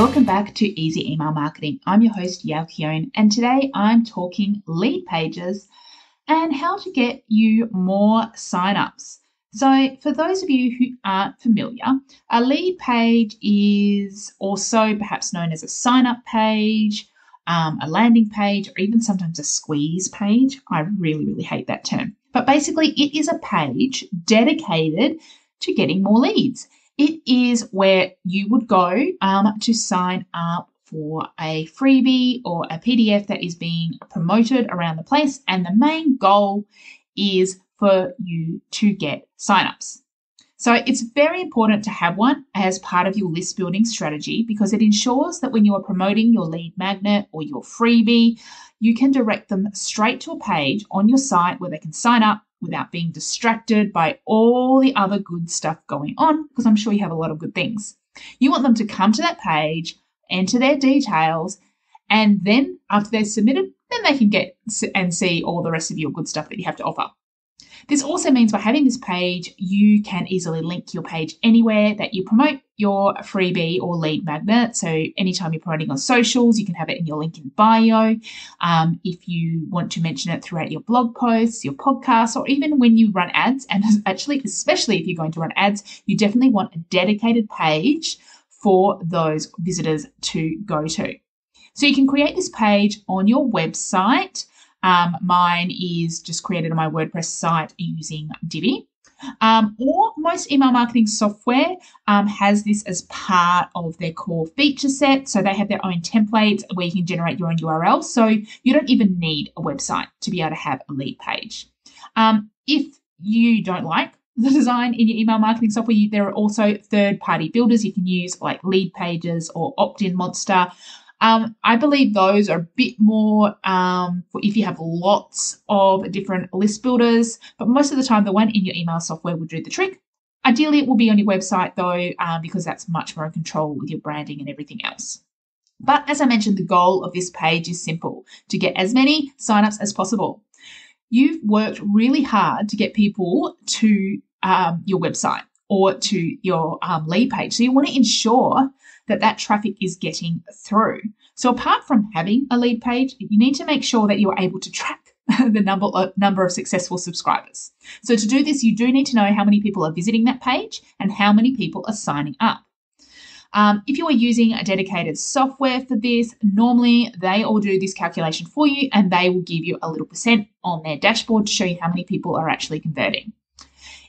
Welcome back to Easy Email Marketing. I'm your host, Yael Keown, and today I'm talking lead pages and how to get you more signups. So, for those of you who aren't familiar, a lead page is also perhaps known as a sign up page, um, a landing page, or even sometimes a squeeze page. I really, really hate that term. But basically, it is a page dedicated to getting more leads. It is where you would go um, to sign up for a freebie or a PDF that is being promoted around the place. And the main goal is for you to get signups. So it's very important to have one as part of your list building strategy because it ensures that when you are promoting your lead magnet or your freebie, you can direct them straight to a page on your site where they can sign up without being distracted by all the other good stuff going on, because I'm sure you have a lot of good things. You want them to come to that page, enter their details, and then after they're submitted, then they can get and see all the rest of your good stuff that you have to offer. This also means by having this page, you can easily link your page anywhere that you promote your freebie or lead magnet. So anytime you're promoting on socials, you can have it in your link in bio. Um, if you want to mention it throughout your blog posts, your podcasts, or even when you run ads, and actually, especially if you're going to run ads, you definitely want a dedicated page for those visitors to go to. So you can create this page on your website. Um, mine is just created on my WordPress site using Divi. Um, or most email marketing software um, has this as part of their core feature set. So they have their own templates where you can generate your own URL. So you don't even need a website to be able to have a lead page. Um, if you don't like the design in your email marketing software, you, there are also third party builders you can use like Leadpages or Optinmonster. Um, I believe those are a bit more um, for if you have lots of different list builders, but most of the time, the one in your email software will do the trick. Ideally, it will be on your website though, um, because that's much more in control with your branding and everything else. But as I mentioned, the goal of this page is simple to get as many signups as possible. You've worked really hard to get people to um, your website or to your um, lead page. So you want to ensure that that traffic is getting through. So apart from having a lead page, you need to make sure that you're able to track the number of, number of successful subscribers. So to do this, you do need to know how many people are visiting that page and how many people are signing up. Um, if you are using a dedicated software for this, normally they all do this calculation for you and they will give you a little percent on their dashboard to show you how many people are actually converting.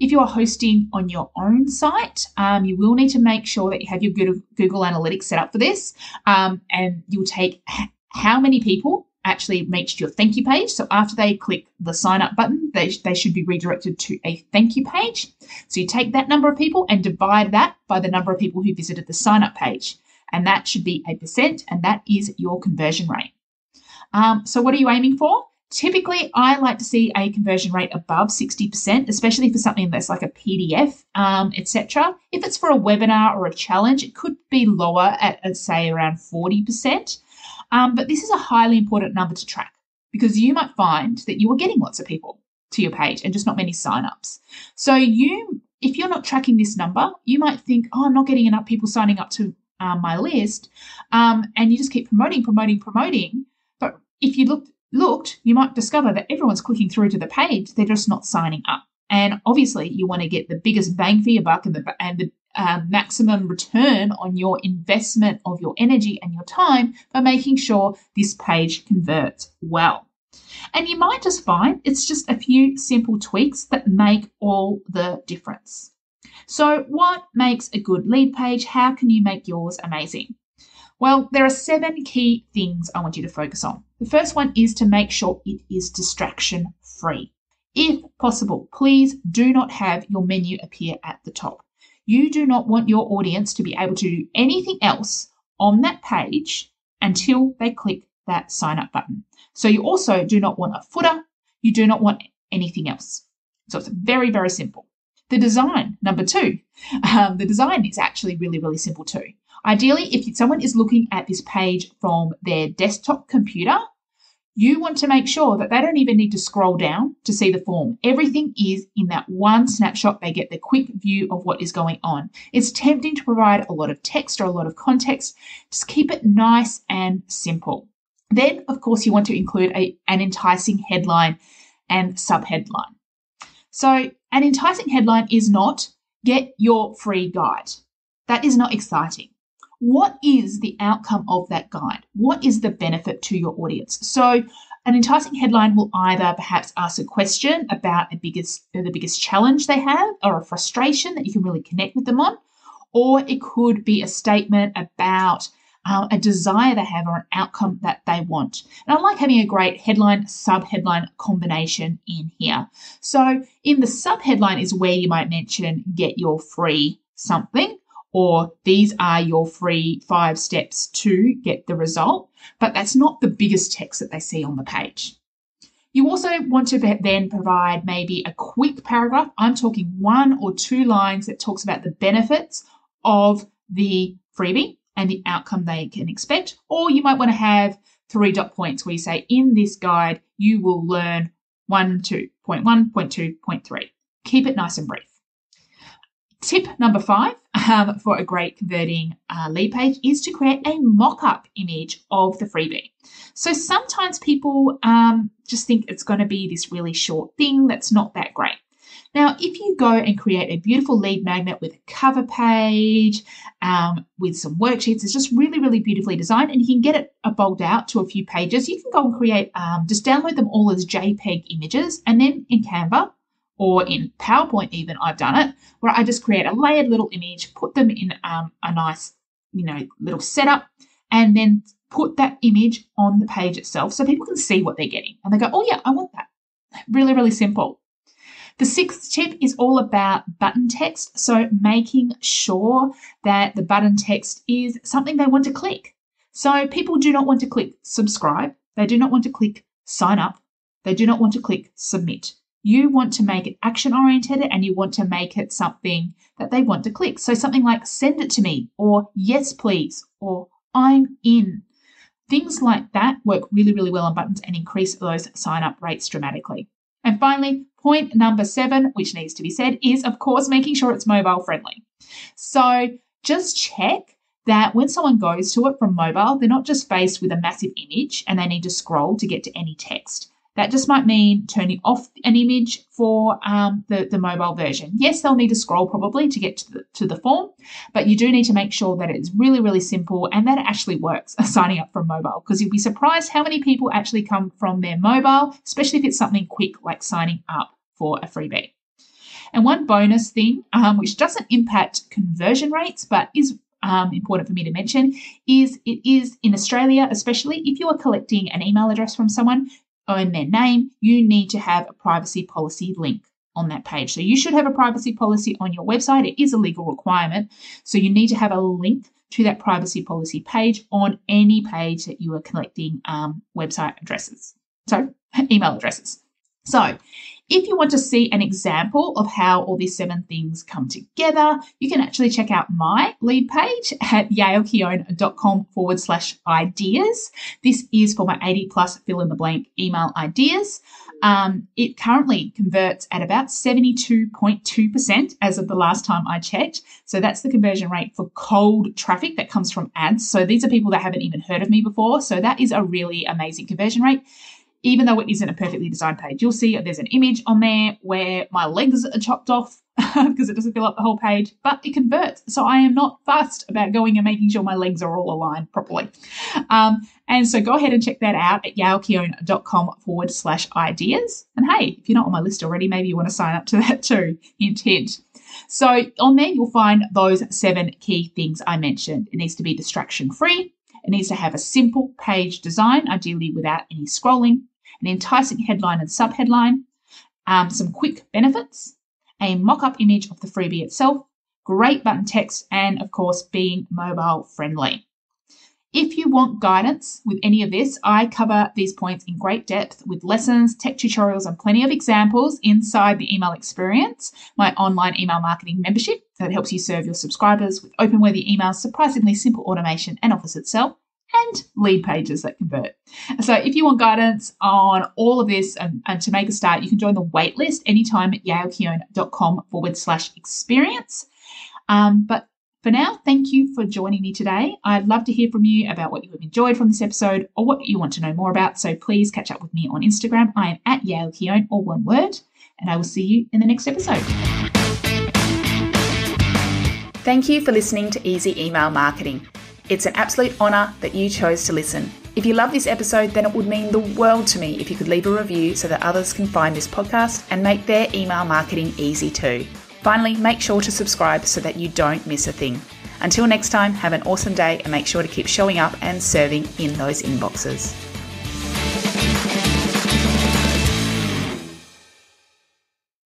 If you are hosting on your own site, um, you will need to make sure that you have your Google Analytics set up for this, um, and you'll take how many people actually reached your thank you page. So after they click the sign up button, they, they should be redirected to a thank you page. So you take that number of people and divide that by the number of people who visited the sign up page. And that should be a percent, and that is your conversion rate. Um, so what are you aiming for? Typically, I like to see a conversion rate above 60%, especially for something that's like a PDF, um, etc. If it's for a webinar or a challenge, it could be lower at, at say, around 40%. Um, but this is a highly important number to track because you might find that you are getting lots of people to your page and just not many signups. So you, if you're not tracking this number, you might think, oh, I'm not getting enough people signing up to um, my list, um, and you just keep promoting, promoting, promoting. But if you look looked, you might discover that everyone's clicking through to the page, they're just not signing up. And obviously, you want to get the biggest bang for your buck and the, and the uh, maximum return on your investment of your energy and your time by making sure this page converts well. And you might just find it's just a few simple tweaks that make all the difference. So, what makes a good lead page? How can you make yours amazing? Well, there are seven key things I want you to focus on. The first one is to make sure it is distraction free. If possible, please do not have your menu appear at the top. You do not want your audience to be able to do anything else on that page until they click that sign up button. So you also do not want a footer. You do not want anything else. So it's very, very simple. The design, number two, um, the design is actually really, really simple too. Ideally, if someone is looking at this page from their desktop computer, you want to make sure that they don't even need to scroll down to see the form. Everything is in that one snapshot. They get the quick view of what is going on. It's tempting to provide a lot of text or a lot of context. Just keep it nice and simple. Then, of course, you want to include a, an enticing headline and subheadline. So, an enticing headline is not get your free guide. That is not exciting what is the outcome of that guide? What is the benefit to your audience? So, an enticing headline will either perhaps ask a question about a biggest, the biggest challenge they have or a frustration that you can really connect with them on, or it could be a statement about uh, a desire they have or an outcome that they want. And I like having a great headline sub headline combination in here. So, in the sub headline is where you might mention get your free something or these are your free five steps to get the result, but that's not the biggest text that they see on the page. You also want to then provide maybe a quick paragraph. I'm talking one or two lines that talks about the benefits of the freebie and the outcome they can expect. Or you might want to have three dot points where you say, in this guide, you will learn one, two, point one, point two, point three. Keep it nice and brief. Tip number five um, for a great converting uh, lead page is to create a mock up image of the freebie. So sometimes people um, just think it's going to be this really short thing that's not that great. Now, if you go and create a beautiful lead magnet with a cover page, um, with some worksheets, it's just really, really beautifully designed, and you can get it bulked out to a few pages. You can go and create, um, just download them all as JPEG images, and then in Canva, or in PowerPoint, even I've done it, where I just create a layered little image, put them in um, a nice, you know, little setup, and then put that image on the page itself so people can see what they're getting. And they go, oh, yeah, I want that. Really, really simple. The sixth tip is all about button text. So making sure that the button text is something they want to click. So people do not want to click subscribe. They do not want to click sign up. They do not want to click submit. You want to make it action oriented and you want to make it something that they want to click. So something like send it to me or yes, please or I'm in. Things like that work really, really well on buttons and increase those sign up rates dramatically. And finally, point number seven, which needs to be said, is of course making sure it's mobile friendly. So just check that when someone goes to it from mobile, they're not just faced with a massive image and they need to scroll to get to any text. That just might mean turning off an image for um, the, the mobile version. Yes, they'll need to scroll probably to get to the, to the form, but you do need to make sure that it's really, really simple and that it actually works signing up from mobile because you'll be surprised how many people actually come from their mobile, especially if it's something quick like signing up for a freebie. And one bonus thing, um, which doesn't impact conversion rates, but is um, important for me to mention is it is in Australia, especially if you are collecting an email address from someone, own their name, you need to have a privacy policy link on that page. So you should have a privacy policy on your website. It is a legal requirement. So you need to have a link to that privacy policy page on any page that you are collecting um, website addresses. So email addresses. So if you want to see an example of how all these seven things come together, you can actually check out my lead page at yaelkeown.com forward slash ideas. This is for my 80 plus fill in the blank email ideas. Um, it currently converts at about 72.2% as of the last time I checked. So that's the conversion rate for cold traffic that comes from ads. So these are people that haven't even heard of me before. So that is a really amazing conversion rate even though it isn't a perfectly designed page. You'll see there's an image on there where my legs are chopped off because it doesn't fill up the whole page, but it converts. So I am not fussed about going and making sure my legs are all aligned properly. Um, and so go ahead and check that out at yaelkeown.com forward slash ideas. And hey, if you're not on my list already, maybe you want to sign up to that too. Intent. So on there, you'll find those seven key things I mentioned. It needs to be distraction free. It needs to have a simple page design, ideally without any scrolling an enticing headline and subheadline, um, some quick benefits, a mock up image of the freebie itself, great button text, and of course, being mobile friendly. If you want guidance with any of this, I cover these points in great depth with lessons, tech tutorials, and plenty of examples inside the email experience, my online email marketing membership that helps you serve your subscribers with open worthy emails, surprisingly simple automation, and offers it sell and lead pages that convert. So if you want guidance on all of this and, and to make a start, you can join the waitlist anytime at yaelkeown.com forward slash experience. Um, but for now, thank you for joining me today. I'd love to hear from you about what you have enjoyed from this episode or what you want to know more about. So please catch up with me on Instagram. I am at Keown, all one word, and I will see you in the next episode. Thank you for listening to Easy Email Marketing. It's an absolute honour that you chose to listen. If you love this episode, then it would mean the world to me if you could leave a review so that others can find this podcast and make their email marketing easy too. Finally, make sure to subscribe so that you don't miss a thing. Until next time, have an awesome day and make sure to keep showing up and serving in those inboxes.